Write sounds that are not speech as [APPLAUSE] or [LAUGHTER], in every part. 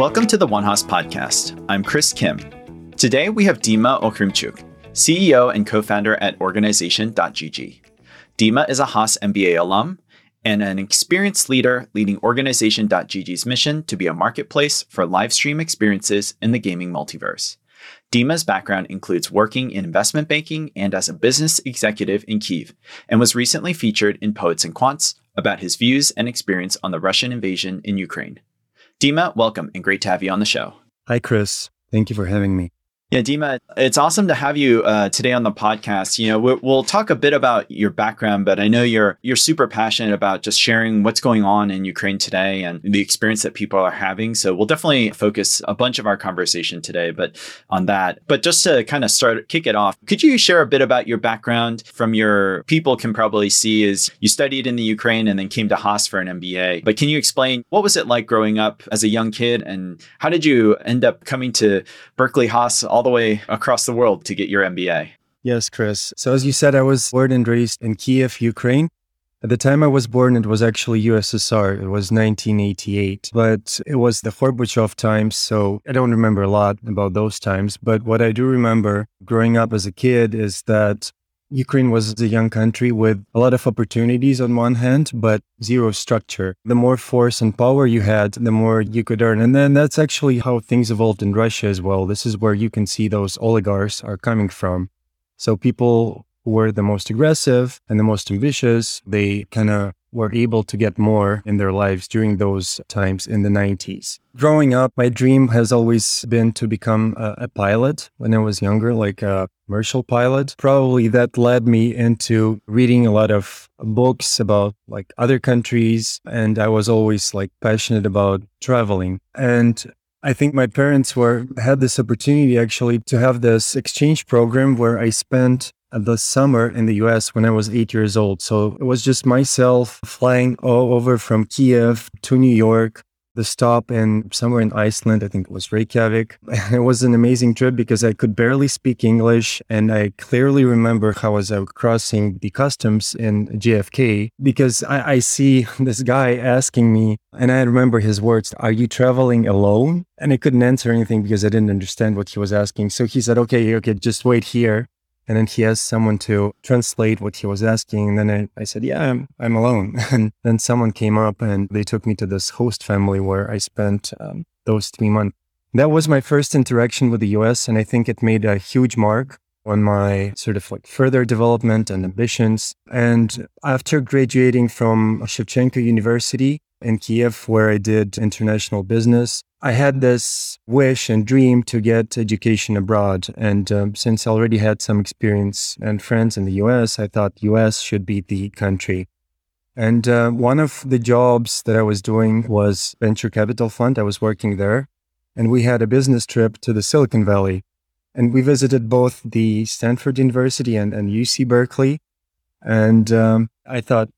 Welcome to the One Haas podcast. I'm Chris Kim. Today we have Dima Okrymchuk, CEO and co-founder at Organization.gg. Dima is a Haas MBA alum and an experienced leader leading Organization.gg's mission to be a marketplace for live stream experiences in the gaming multiverse. Dima's background includes working in investment banking and as a business executive in Kiev, and was recently featured in Poets and Quants about his views and experience on the Russian invasion in Ukraine. Dima, welcome and great to have you on the show. Hi, Chris. Thank you for having me. Yeah, Dima, it's awesome to have you uh, today on the podcast. You know, we'll, talk a bit about your background, but I know you're you're super passionate about just sharing what's going on in Ukraine today and the experience that people are having. So we'll definitely focus a bunch of our conversation today, but on that. But just to kind of start kick it off, could you share a bit about your background? From your people can probably see is you studied in the Ukraine and then came to Haas for an MBA. But can you explain what was it like growing up as a young kid, and how did you end up coming to Berkeley Haas? All the way across the world to get your MBA. Yes, Chris. So, as you said, I was born and raised in Kiev, Ukraine. At the time I was born, it was actually USSR. It was 1988, but it was the Gorbachev times. So I don't remember a lot about those times. But what I do remember growing up as a kid is that Ukraine was a young country with a lot of opportunities on one hand, but zero structure. The more force and power you had, the more you could earn. And then that's actually how things evolved in Russia as well. This is where you can see those oligarchs are coming from. So people were the most aggressive and the most ambitious, they kind of were able to get more in their lives during those times in the 90s. Growing up, my dream has always been to become a, a, pilot when I was younger, like a commercial pilot. Probably that led me into reading a lot of books about like other countries. And I was always like passionate about traveling. And I think my parents were had this opportunity actually to have this exchange program where I spent the summer in the US when I was eight years old. So it was just myself flying all over from Kiev to New York, the stop in somewhere in Iceland, I think it was Reykjavik. [LAUGHS] It was an amazing trip because I could barely speak English. And I clearly remember how I was crossing the customs in JFK because I, I see [LAUGHS] this guy asking me, and I remember his words, Are you traveling alone? And I couldn't answer anything because I didn't understand what he was asking. So he said, Okay, okay, just wait here and then he asked someone to translate what he was asking. And then I, I said, Yeah, I'm, I'm alone. [LAUGHS] And then someone came up and they took me to this host family where I spent um, those three months. That was my first interaction with the US. And I think it made a huge mark on my sort of like further development and ambitions. And after graduating from Shevchenko University in Kiev, where I did international business, I had this wish and dream to get education abroad. And um, since I already had some experience and friends in the US, I thought US should be the country. And uh, one of the jobs that I was doing was venture capital fund. I was working there. And we had a business trip to the Silicon Valley. And we visited both the Stanford University and, and UC Berkeley. And um, I thought,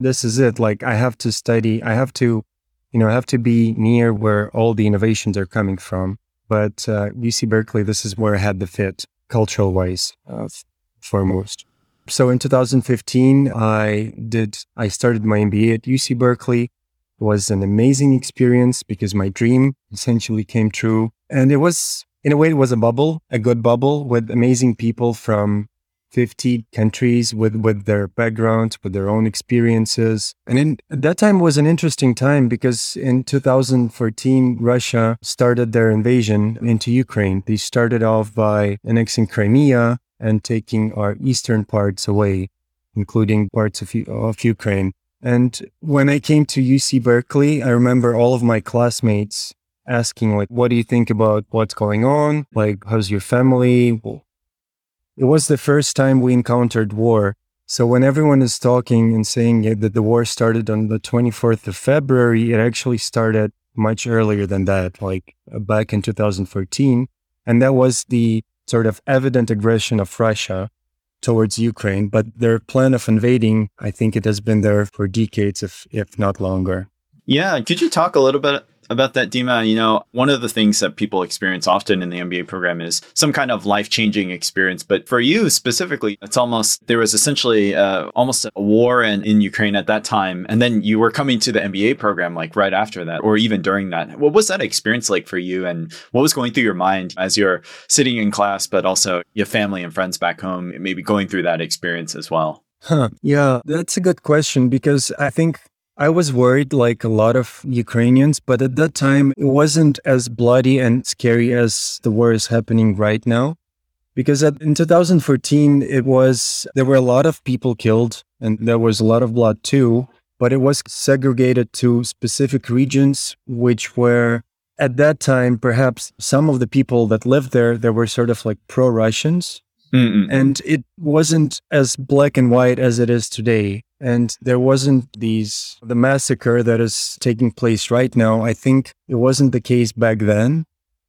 this is it. Like, I have to study, I have to you know, have to be near where all the innovations are coming from. But uh, UC Berkeley, this is where I had the fit cultural wise, uh, foremost. So in 2015, I did, I started my MBA at UC Berkeley. It was an amazing experience because my dream essentially came true. And it was, in a way, it was a bubble, a good bubble with amazing people from 50 countries with, with their backgrounds, with their own experiences. And in, that time was an interesting time because in 2014, Russia started their invasion into Ukraine. They started off by annexing Crimea and taking our eastern parts away, including parts of, of Ukraine. And when I came to UC Berkeley, I remember all of my classmates asking like what do you think about what's going on like how's your family it was the first time we encountered war. So when everyone is talking and saying that the war started on the 24th of February, it actually started much earlier than that, like uh, back in 2014. And that was the sort of evident aggression of Russia towards Ukraine. But their plan of invading, I think it has been there for decades, if, if not longer. Yeah. Could you talk a little bit about that, Dima. You know, one of the things that people experience often in the MBA program is some kind of life changing experience. But for you specifically, it's almost, there was essentially uh, almost a war in, in Ukraine at that time. And then you were coming to the MBA program like right after that, or even during that. What was that experience like for you? And what was going through your mind as you're sitting in class, but also your family and friends back home, maybe going through that experience as well? Huh. Yeah, that's a good question because I think I was worried like a lot of Ukrainians, but at that time it wasn't as bloody and scary as the war is happening right now. Because at, in 2014, it was, there were a lot of people killed and there was a lot of blood too, but it was segregated to specific regions, which were at that time, perhaps some of the people that lived there, they were sort of like pro Russians. And it wasn't as black and white as it is today. And there wasn't these the massacre that is taking place right now. I think it wasn't the case back then.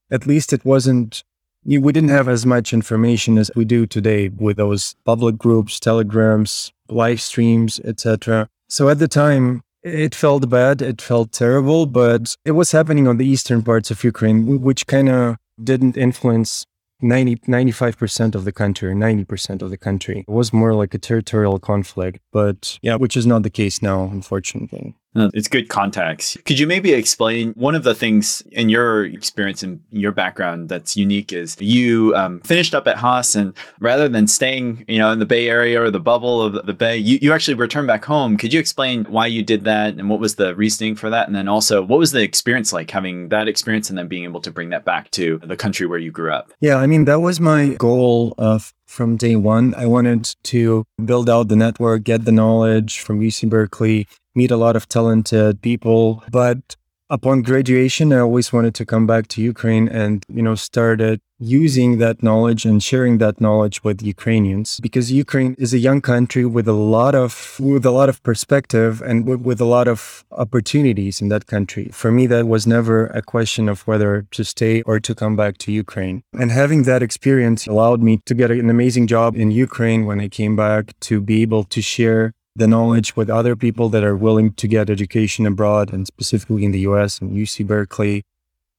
At least it wasn't we didn't have as much information as we do today with those public groups telegrams live streams etc so at the time it felt bad it felt terrible but it was happening on the eastern parts of ukraine which kind of didn't influence 90, 95% of the country, 90% of the country. It was more like a territorial conflict, but yeah, which is not the case now, unfortunately. It's good context. Could you maybe explain one of the things in your experience and your background that's unique is you um, finished up at Haas and rather than staying, you know, in the Bay Area or the bubble of the Bay, you, you actually returned back home. Could you explain why you did that and what was the reasoning for that? And then also, what was the experience like having that experience and then being able to bring that back to the country where you grew up? Yeah, I mean, that was my goal of from day one. I wanted to build out the network, get the knowledge from UC Berkeley, meet a lot of talented people. But upon graduation, I always wanted to come back to Ukraine and, you know, started using that knowledge and sharing that knowledge with Ukrainians because Ukraine is a young country with a lot of with a lot of perspective and with, with, a lot of opportunities in that country. For me that was never a question of whether to stay or to come back to Ukraine. And having that experience allowed me to get an amazing job in Ukraine when I came back to be able to share the knowledge with other people that are willing to get education abroad and specifically in the US and UC Berkeley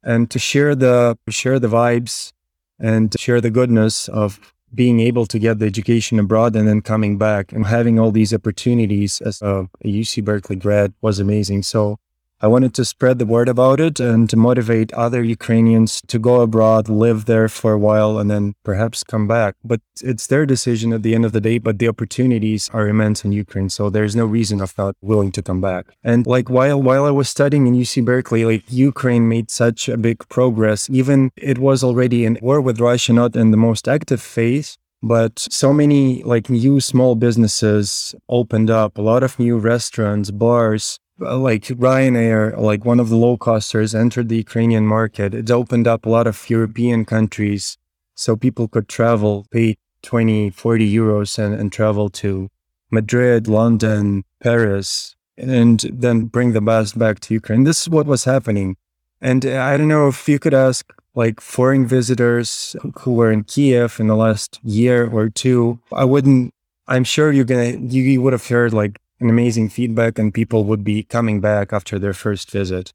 and to share the share the vibes and to share the goodness of being able to get the education abroad and then coming back and having all these opportunities as a, a UC Berkeley grad was amazing. So I wanted to spread the word about it and to motivate other Ukrainians to go abroad, live there for a while, and then perhaps come back. But it's their decision at the end of the day. But the opportunities are immense in Ukraine, so there's no reason of not willing to come back. And like while while I was studying in UC Berkeley, like Ukraine made such a big progress. Even it was already in war with Russia, not in the most active phase, but so many like new small businesses opened up a lot of new restaurants bars Uh, like Ryanair, like one of the low costers, entered the Ukrainian market. It opened up a lot of European countries so people could travel, pay 20, 40 euros and, and travel to Madrid, London, Paris, and then bring the bus back to Ukraine. This is what was happening. And uh, I don't know if you could ask like foreign visitors who were in Kiev in the last year or two, I wouldn't, I'm sure you're going to, you would have heard like an amazing feedback and people would be coming back after their first visit.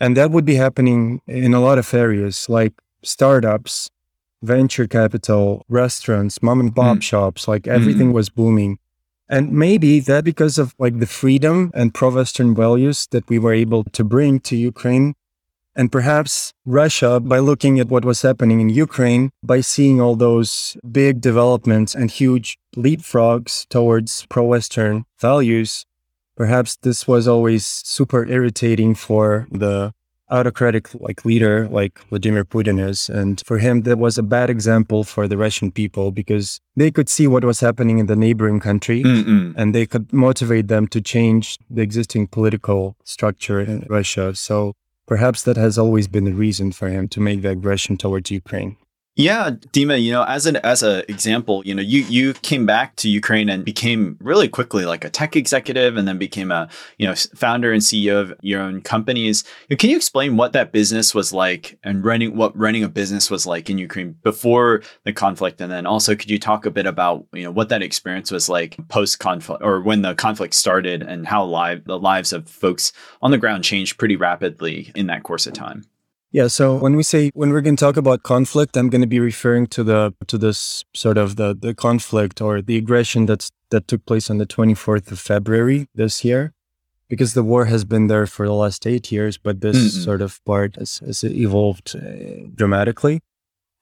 And that would be happening in a lot of areas like startups, venture capital, restaurants, mom and pop mm. shops, like everything mm. was booming. And maybe that because of like the freedom and pro-Western values that we were able to bring to Ukraine and perhaps Russia, by looking at what was happening in Ukraine, by seeing all those big developments and huge leapfrogs towards pro Western values, perhaps this was always super irritating for the autocratic like leader like Vladimir Putin is. And for him, that was a bad example for the Russian people because they could see what was happening in the neighboring country Mm-mm. and they could motivate them to change the existing political structure in Russia. So Perhaps that has always been the reason for him to make the aggression towards Ukraine. Yeah, Dima, you know, as an as an example, you know, you you came back to Ukraine and became really quickly like a tech executive and then became a, you know, founder and CEO of your own companies. Can you explain what that business was like and running what running a business was like in Ukraine before the conflict and then also could you talk a bit about, you know, what that experience was like post conflict or when the conflict started and how live the lives of folks on the ground changed pretty rapidly in that course of time? Yeah, so when we say when we're going to talk about conflict, I'm going to be referring to the to this sort of the the conflict or the aggression that's that took place on the 24th of February this year, because the war has been there for the last eight years, but this mm-hmm. sort of part has, has evolved uh, dramatically,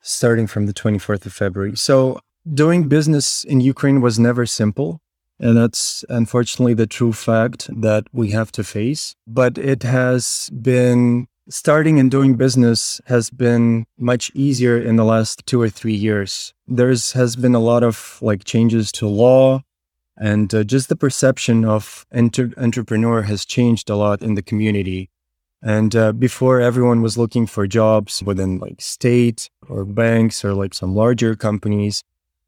starting from the 24th of February. So doing business in Ukraine was never simple. And that's unfortunately the true fact that we have to face. But it has been starting and doing business has been much easier in the last two or three years. There's has been a lot of like changes to law and uh, just the perception of enter- entrepreneur has changed a lot in the community. And uh, before everyone was looking for jobs within like state or banks or like some larger companies.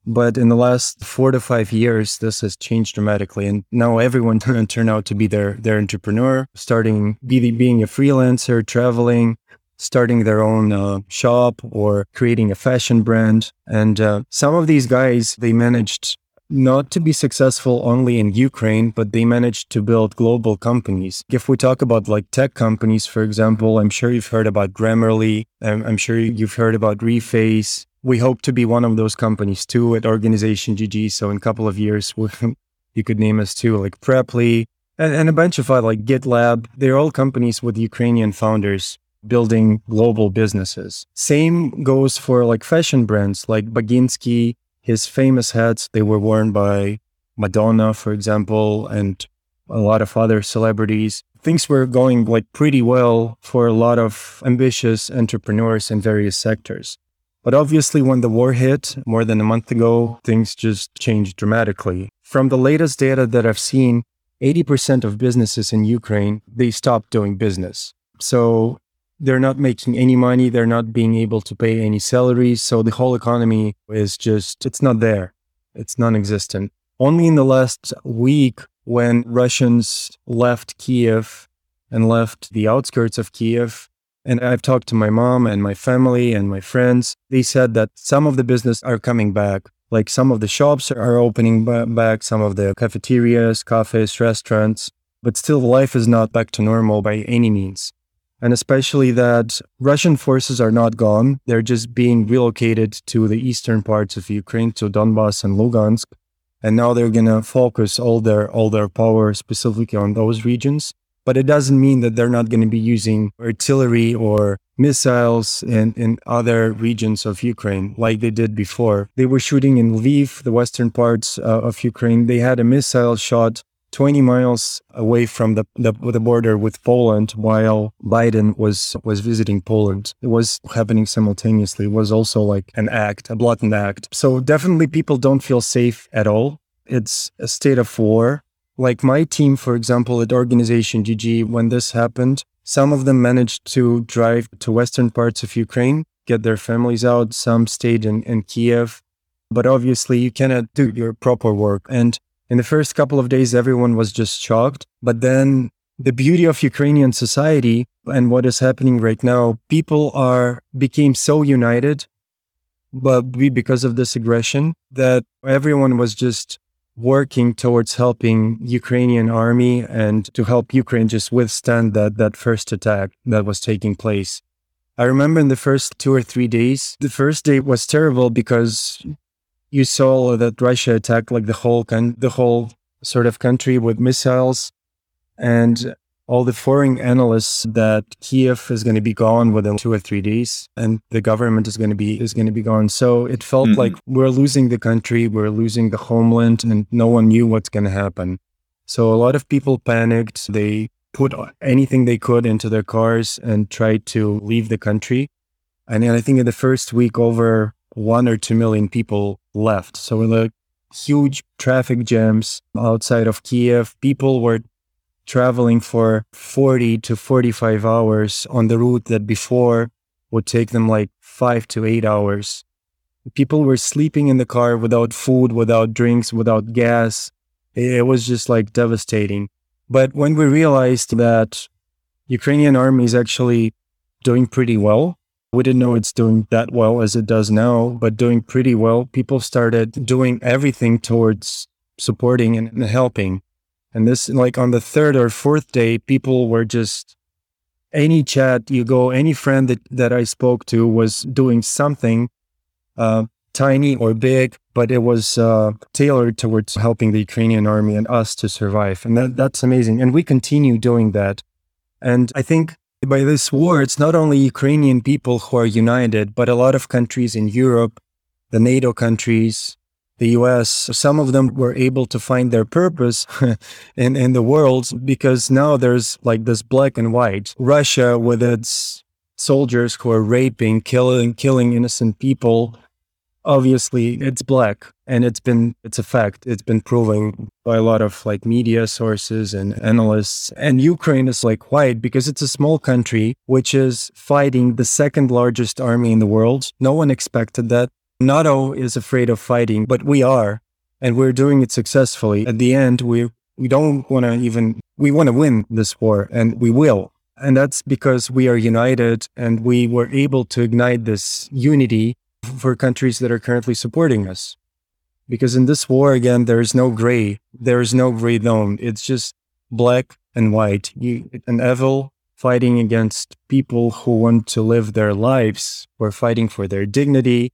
But in the last four to five years, this has changed dramatically. And now everyone [LAUGHS] turn out to be their, their entrepreneur, starting be, being a freelancer, traveling, starting their own uh, shop or creating a fashion brand. And uh, some of these guys, they managed not to be successful only in Ukraine, but they managed to build global companies. If we talk about like tech companies, for example, I'm sure you've heard about Grammarly. I'm, I'm sure you've heard about Reface we hope to be one of those companies too at Organization GG. So in a couple of years, [LAUGHS] you could name us too, like Preply and, and a bunch of other like GitLab. They're all companies with Ukrainian founders building global businesses. Same goes for like fashion brands like Baginskiy. His famous hats, they were worn by Madonna, for example, and a lot of other celebrities. Things were going like pretty well for a lot of ambitious entrepreneurs in various sectors. But obviously, when the war hit more than a month ago, things just changed dramatically. From the latest data that I've seen, 80% of businesses in Ukraine, they stopped doing business. So they're not making any money. They're not being able to pay any salaries. So the whole economy is just, it's not there. It's non existent. Only in the last week, when Russians left Kiev and left the outskirts of Kiev, and I've talked to my mom and my family and my friends. They said that some of the business are coming back. Like some of the shops are opening back, some of the cafeterias, cafes, restaurants, but still life is not back to normal by any means. And especially that Russian forces are not gone. They're just being relocated to the eastern parts of Ukraine, to Donbass and Lugansk. And now they're going to focus all their, all their power specifically on those regions but it doesn't mean that they're not going to be using artillery or missiles in, in other regions of Ukraine like they did before. They were shooting in Lviv, the western parts uh, of Ukraine. They had a missile shot 20 miles away from the, the, the border with Poland while Biden was was visiting Poland. It was happening simultaneously. It was also like an act, a blatant act. So definitely people don't feel safe at all. It's a state of war like my team, for example, at Organization GG, when this happened, some of them managed to drive to western parts of Ukraine, get their families out. Some stayed in, in Kiev. But obviously, you cannot do your proper work. And in the first couple of days, everyone was just shocked. But then the beauty of Ukrainian society and what is happening right now, people are became so united, but we, because of this aggression, that everyone was just working towards helping Ukrainian army and to help Ukraine just withstand that that first attack that was taking place. I remember in the first two or three days, the first day was terrible because you saw that Russia attacked like the whole con- the whole sort of country with missiles, and all the foreign analysts that Kiev is going to be gone within two or three days, and the government is going to be is going to be gone. So it felt mm-hmm. like we're losing the country, we're losing the homeland, and no one knew what's going to happen. So a lot of people panicked. They put anything they could into their cars and tried to leave the country. And I think in the first week, over one or two million people left. So the huge traffic jams outside of Kiev, people were traveling for 40 to 45 hours on the route that before would take them like five to eight hours. People were sleeping in the car without food, without drinks, without gas. It was just like devastating. But when we realized that Ukrainian army is actually doing pretty well, we didn't know it's doing that well as it does now, but doing pretty well. People started doing everything towards supporting and helping. And this, like on the third or fourth day, people were just any chat you go, any friend that, that I spoke to was doing something uh, tiny or big, but it was uh, tailored towards helping the Ukrainian army and us to survive. And that, that's amazing. And we continue doing that. And I think by this war, it's not only Ukrainian people who are united, but a lot of countries in Europe, the NATO countries, the US, some of them were able to find their purpose [LAUGHS] in, in the world because now there's like this black and white. Russia with its soldiers who are raping, killing, killing innocent people. Obviously, it's black and it's been, it's a fact. It's been proven by a lot of like media sources and analysts. And Ukraine is like white because it's a small country which is fighting the second largest army in the world. No one expected that. NATO is afraid of fighting, but we are, and we're doing it successfully. At the end, we we don't want to even we want to win this war, and we will. And that's because we are united, and we were able to ignite this unity for countries that are currently supporting us. Because in this war, again, there is no gray. There is no gray zone. It's just black and white. You, an evil fighting against people who want to live their lives. We're fighting for their dignity,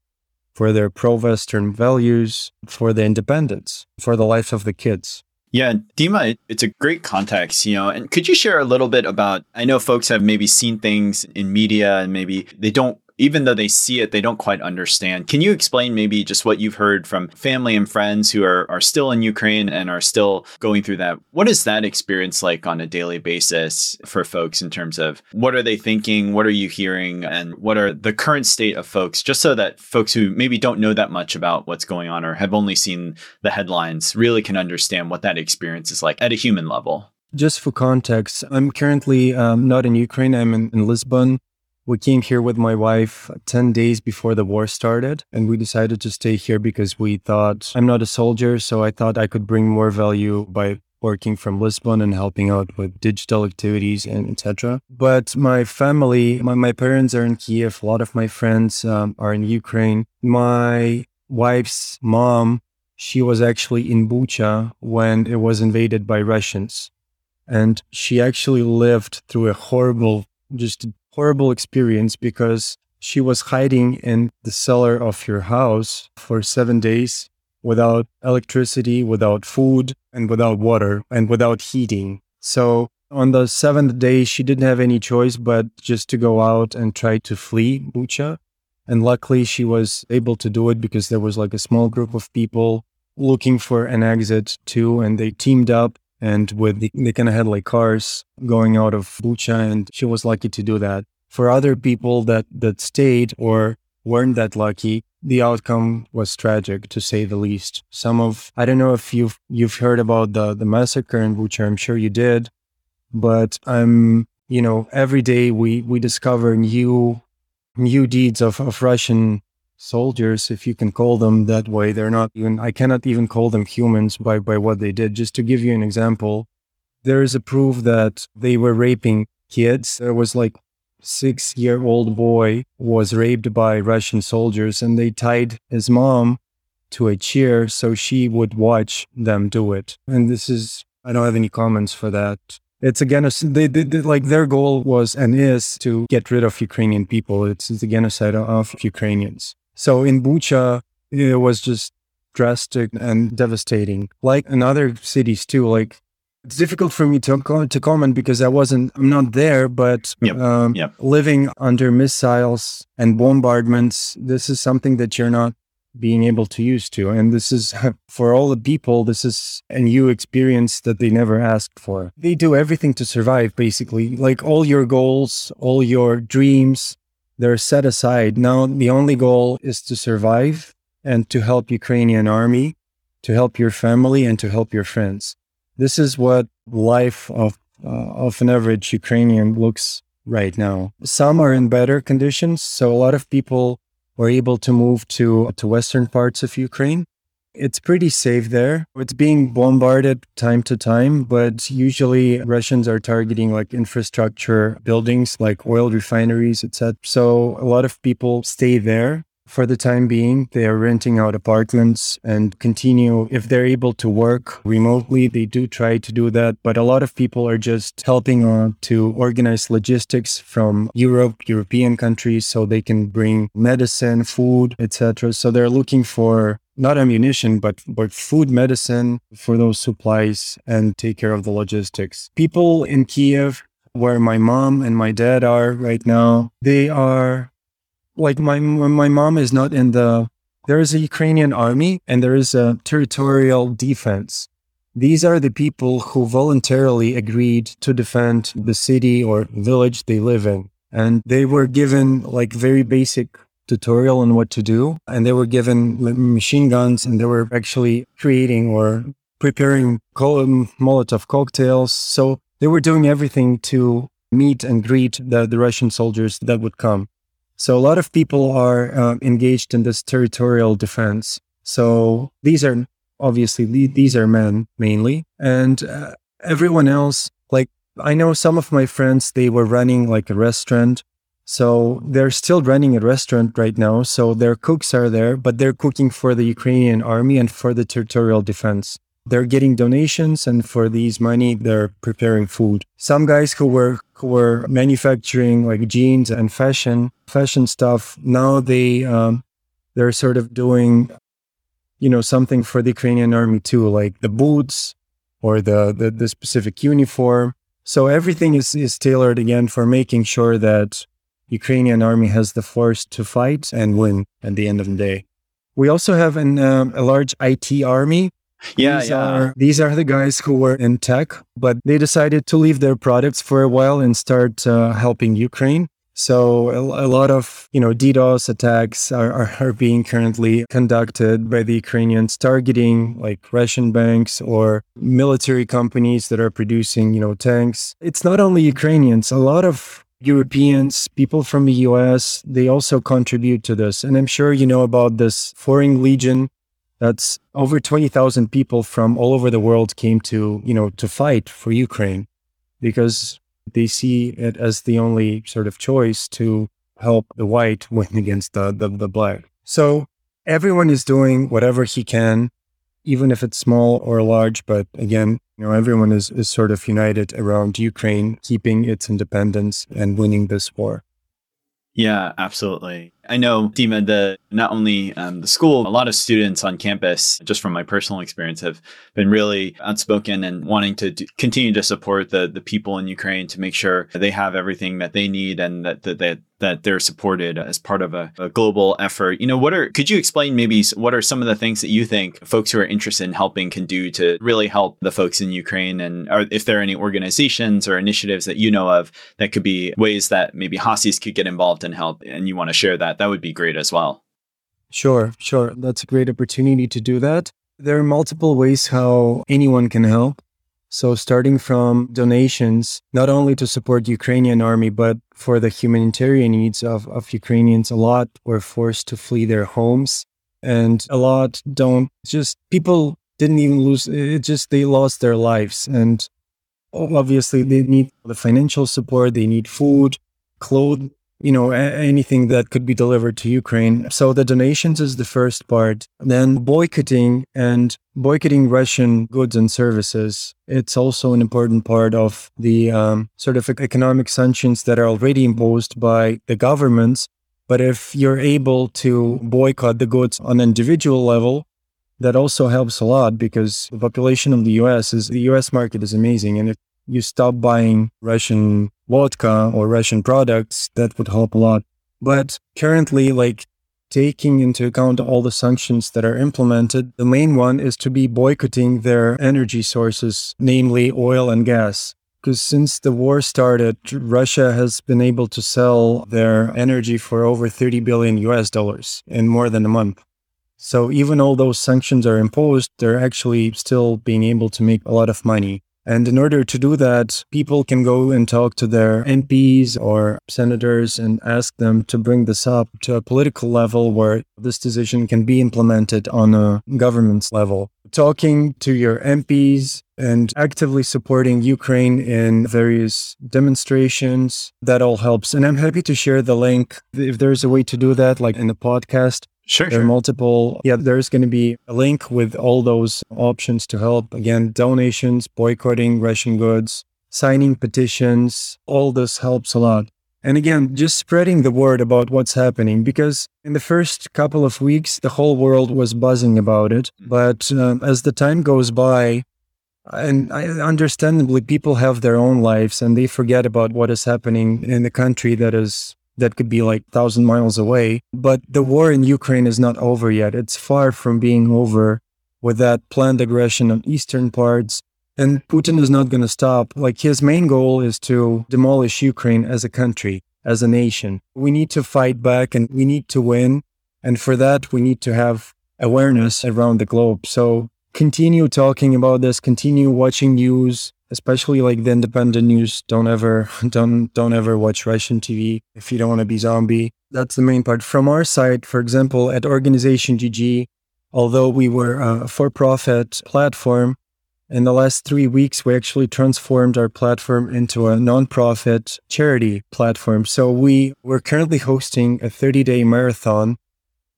for their pro Western values, for the independence, for the life of the kids. Yeah, Dima, it's a great context, you know. And could you share a little bit about? I know folks have maybe seen things in media and maybe they don't even though they see it, they don't quite understand. Can you explain maybe just what you've heard from family and friends who are, are still in Ukraine and are still going through that? What is that experience like on a daily basis for folks in terms of what are they thinking? What are you hearing? And what are the current state of folks, just so that folks who maybe don't know that much about what's going on or have only seen the headlines really can understand what that experience is like at a human level? Just for context, I'm currently um, not in Ukraine. I'm in, in Lisbon. We came here with my wife 10 days before the war started, and we decided to stay here because we thought I'm not a soldier, so I thought I could bring more value by working from Lisbon and helping out with digital activities and etc. But my family, my, my parents are in Kiev. A lot of my friends um, are in Ukraine. My wife's mom, she was actually in Bucha when it was invaded by Russians. And she actually lived through a horrible, just horrible experience because she was hiding in the cellar of your house for seven days without electricity, without food, and without water, and without heating. So on the seventh day, she didn't have any choice but just to go out and try to flee Bucha. And luckily, she was able to do it because there was like a small group of people looking for an exit too, and they teamed up and with the, they kind of had like cars going out of Bucha, and she was lucky to do that. For other people that that stayed or weren't that lucky, the outcome was tragic to say the least. Some of I don't know if you've you've heard about the the massacre in Bucha. I'm sure you did, but I'm you know every day we we discover new new deeds of, of Russian soldiers, if you can call them that way. They're not even, I cannot even call them humans by, by what they did. Just to give you an example, there is a proof that they were raping kids. There was like six year old boy was raped by Russian soldiers and they tied his mom to a chair so she would watch them do it. And this is, I don't have any comments for that. It's a. They, they, they, like their goal was and is to get rid of Ukrainian people. It's, it's the genocide of Ukrainians. So in Bucha, it was just drastic and devastating. Like in other cities too, like it's difficult for me to to comment because I wasn't, I'm not there, but yep. Um, yep. living under missiles and bombardments, this is something that you're not being able to use to. And this is [LAUGHS] for all the people, this is a new experience that they never asked for. They do everything to survive, basically. Like all your goals, all your dreams, they're set aside. Now the only goal is to survive and to help Ukrainian army, to help your family and to help your friends. This is what life of uh, of an average Ukrainian looks right now. Some are in better conditions, so a lot of people were able to move to, to western parts of Ukraine. It's pretty safe there. It's being bombarded time to time, but usually Russians are targeting like infrastructure buildings like oil refineries, etc. So a lot of people stay there for the time being. They are renting out apartments and continue if they're able to work remotely, they do try to do that, but a lot of people are just helping to organize logistics from Europe, European countries so they can bring medicine, food, etc. So they're looking for not ammunition, but, but food, medicine for those supplies and take care of the logistics. People in Kiev, where my mom and my dad are right now, they are like my, my mom is not in the, there is a Ukrainian army and there is a territorial defense. These are the people who voluntarily agreed to defend the city or village they live in. And they were given like very basic tutorial on what to do. And they were given machine guns and they were actually creating or preparing um, Molotov cocktails. So they were doing everything to meet and greet the, the Russian soldiers that would come. So a lot of people are uh, engaged in this territorial defense. So these are obviously these are men mainly, and uh, everyone else. Like I know some of my friends, they were running like a restaurant so they're still running a restaurant right now. So their cooks are there, but they're cooking for the Ukrainian army and for the territorial defense. They're getting donations, and for these money, they're preparing food. Some guys who were who were manufacturing like jeans and fashion fashion stuff now they um, they're sort of doing you know something for the Ukrainian army too, like the boots or the the, the specific uniform. So everything is is tailored again for making sure that Ukrainian army has the force to fight and win at the end of the day. We also have an, um, a large IT army. Yeah, these yeah. Are, these are the guys who were in tech, but they decided to leave their products for a while and start uh, helping Ukraine. So a, a, lot of you know DDoS attacks are, are, are, being currently conducted by the Ukrainians, targeting like Russian banks or military companies that are producing you know tanks. It's not only Ukrainians. A lot of Europeans, people from the US, they also contribute to this. And I'm sure you know about this Foreign Legion. That's over 20,000 people from all over the world came to, you know, to fight for Ukraine because they see it as the only sort of choice to help the white [LAUGHS] win against the, the, the black. So everyone is doing whatever he can, even if it's small or large. But again, you know, everyone is, is sort of united around Ukraine keeping its independence and winning this war. Yeah, absolutely. I know, Dima, the not only um, the school, a lot of students on campus, just from my personal experience, have been really outspoken and wanting to continue to support the the people in Ukraine to make sure they have everything that they need and that that that, that they're supported as part of a, a, global effort. You know, what are could you explain maybe what are some of the things that you think folks who are interested in helping can do to really help the folks in Ukraine, and are, if there are any organizations or initiatives that you know of that could be ways that maybe Haasies could get involved and help, and you want to share that, that would be great as well. Sure, sure. That's a great opportunity to do that. There are multiple ways how anyone can help. So, starting from donations, not only to support Ukrainian army, but for the humanitarian needs of, of Ukrainians, a lot were forced to flee their homes. And a lot don't just, people didn't even lose, it just, they lost their lives. And obviously, they need the financial support, they need food, clothes, you know, anything that could be delivered to Ukraine. So the donations is the first part. Then boycotting and boycotting Russian goods and services. It's also an important part of the um, sort of economic sanctions that are already imposed by the governments. But if you're able to boycott the goods on an individual level, that also helps a lot because the population of the US is the US market is amazing. And if you stop buying Russian vodka or Russian products, that would help a lot. But currently, like taking into account all the sanctions that are implemented, the main one is to be boycotting their energy sources, namely oil and gas. Because since the war started, Russia has been able to sell their energy for over 30 billion US dollars in more than a month. So even though those sanctions are imposed, they're actually still being able to make a lot of money. And in order to do that, people can go and talk to their MPs or senators and ask them to bring this up to a political level where this decision can be implemented on a government's level. Talking to your MPs and actively supporting Ukraine in various demonstrations, that all helps. And I'm happy to share the link if there's a way to do that, like in the podcast. Sure, There are sure. multiple. Yeah, there's going to be a link with all those options to help. Again, donations, boycotting Russian goods, signing petitions. All this helps a lot. And again, just spreading the word about what's happening because in the first couple of weeks, the whole world was buzzing about it. But um, as the time goes by, and I, understandably, people have their own lives and they forget about what is happening in the country that is that could be like thousand miles away. But the war in Ukraine is not over yet. It's far from being over with that planned aggression on eastern parts. And Putin is not going to stop. Like his main goal is to demolish Ukraine as a country, as a nation. We need to fight back and we need to win. And for that, we need to have awareness around the globe. So continue talking about this, continue watching news, especially like the independent news. Don't ever, [LAUGHS] don't, don't ever watch Russian TV if you don't want to be zombie. That's the main part. From our side, for example, at Organization GG, although we were a for-profit platform, in the last three weeks, we actually transformed our platform into a nonprofit charity platform. So we we're currently hosting a 30-day marathon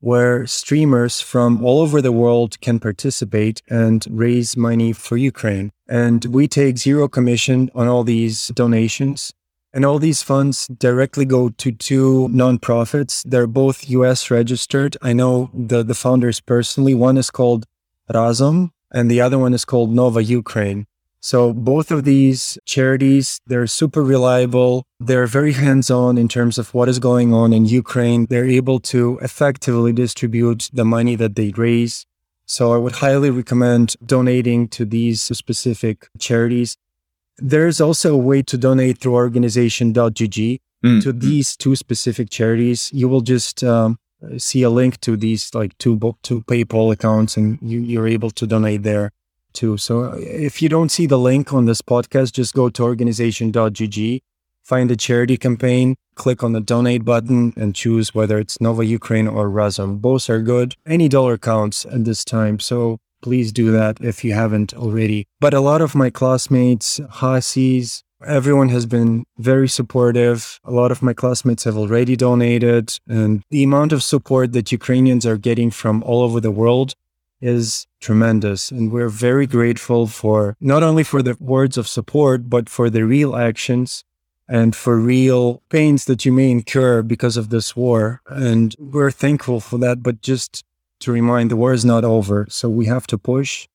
where streamers from all over the world can participate and raise money for Ukraine. And we take zero commission on all these donations. And all these funds directly go to two nonprofits. They're both US registered. I know the, the founders personally. One is called Razom and the other one is called Nova Ukraine. So both of these charities, they're super reliable. They're very hands-on in terms of what is going on in Ukraine. They're able to effectively distribute the money that they raise. So I would highly recommend donating to these specific charities. There's also a way to donate through organization.gg Mm, to mm. these two specific charities. You will just um, see a link to these like two book two PayPal accounts, and you, you're able to donate there too. So uh, if you don't see the link on this podcast, just go to organization.gg, find the charity campaign, click on the donate button, and choose whether it's Nova Ukraine or Razom. Both are good. Any dollar counts at this time. So please do that if you haven't already. But a lot of my classmates, Haasies, everyone has been very supportive. A lot of my classmates have already donated, and the amount of support that Ukrainians are getting from all over the world is tremendous. And we're very grateful for not only for the words of support, but for the real actions and for real pains that you may incur because of this war. And we're thankful for that. But just to remind, the war is not over. So we have to push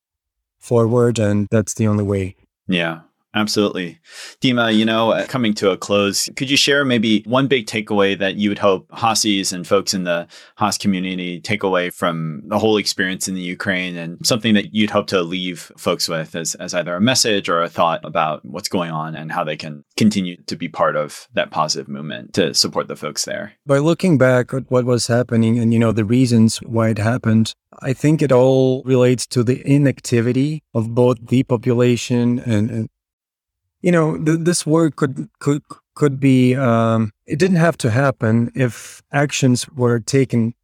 forward, and that's the only way. Yeah, absolutely. Dima, you know, uh, coming to a close, could you share maybe one big takeaway that you would hope Haasies and folks in the Haas community take away from the whole experience in the Ukraine and something that you'd hope to leave folks with as, as either a message or a thought about what's going on and how they can continue to be part of that positive movement to support the folks there? By looking back at what was happening and you know the reasons why it happened, I think it all relates to the inactivity of both the population and, and you know th- this war could could could be um, it didn't have to happen if actions were taken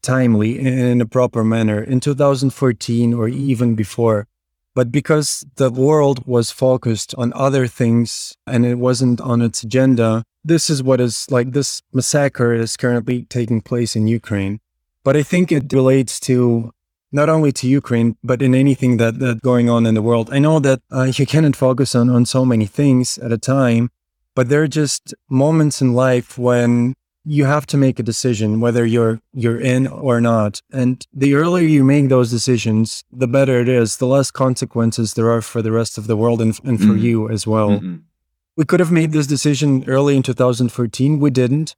timely and in a proper manner in 2014 or even before but because the world was focused on other things and it wasn't on its agenda this is what is like this massacre is currently taking place in Ukraine. But I think it relates to not only to Ukraine, but in anything that that's going on in the world. I know that uh, you cannot focus on, on so many things at a time, but there are just moments in life when you have to make a decision whether you're you're in or not. And the earlier you make those decisions, the better it is, the less consequences there are for the rest of the world and, and for Mhm. you as well. Mhm. We could have made this decision early in 2014. We didn't,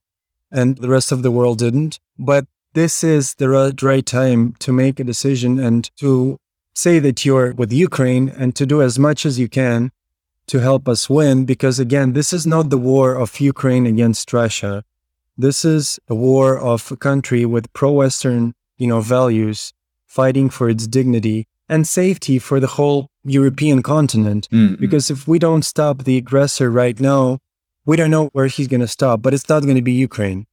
and the rest of the world didn't. But this is the right, time to make a decision and to say that you're with Ukraine and to do as much as you can to help us win. Because again, this is not the war of Ukraine against Russia. This is a war of a country with pro-Western, you know, values fighting for its dignity and safety for the whole European continent. Mm-mm. Because if we don't stop the aggressor right now, we don't know where he's going to stop, but it's not going to be Ukraine.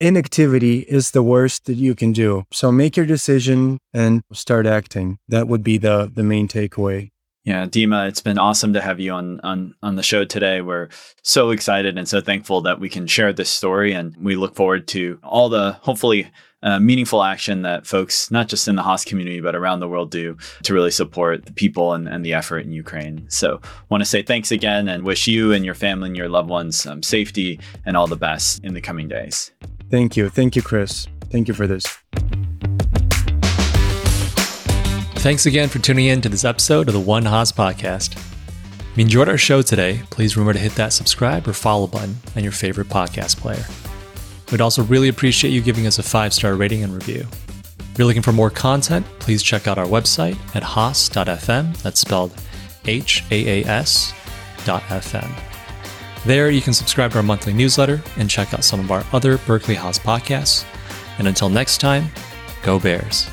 Inactivity is the worst that you can do. So make your decision and start acting. That would be the, the main takeaway. Yeah, Dima, it's been awesome to have you on on on the show today. We're so excited and so thankful that we can share this story, and we look forward to all the hopefully uh, meaningful action that folks, not just in the Haas community but around the world, do to really support the people and, and the effort in Ukraine. So, want to say thanks again and wish you and your family and your loved ones um, safety and all the best in the coming days. Thank you, thank you, Chris. Thank you for this. Thanks again for tuning in to this episode of the One Haas podcast. If you enjoyed our show today, please remember to hit that subscribe or follow button on your favorite podcast player. We'd also really appreciate you giving us a five star rating and review. If you're looking for more content, please check out our website at haas.fm. That's spelled H A A S dot FM. There, you can subscribe to our monthly newsletter and check out some of our other Berkeley Haas podcasts. And until next time, go Bears.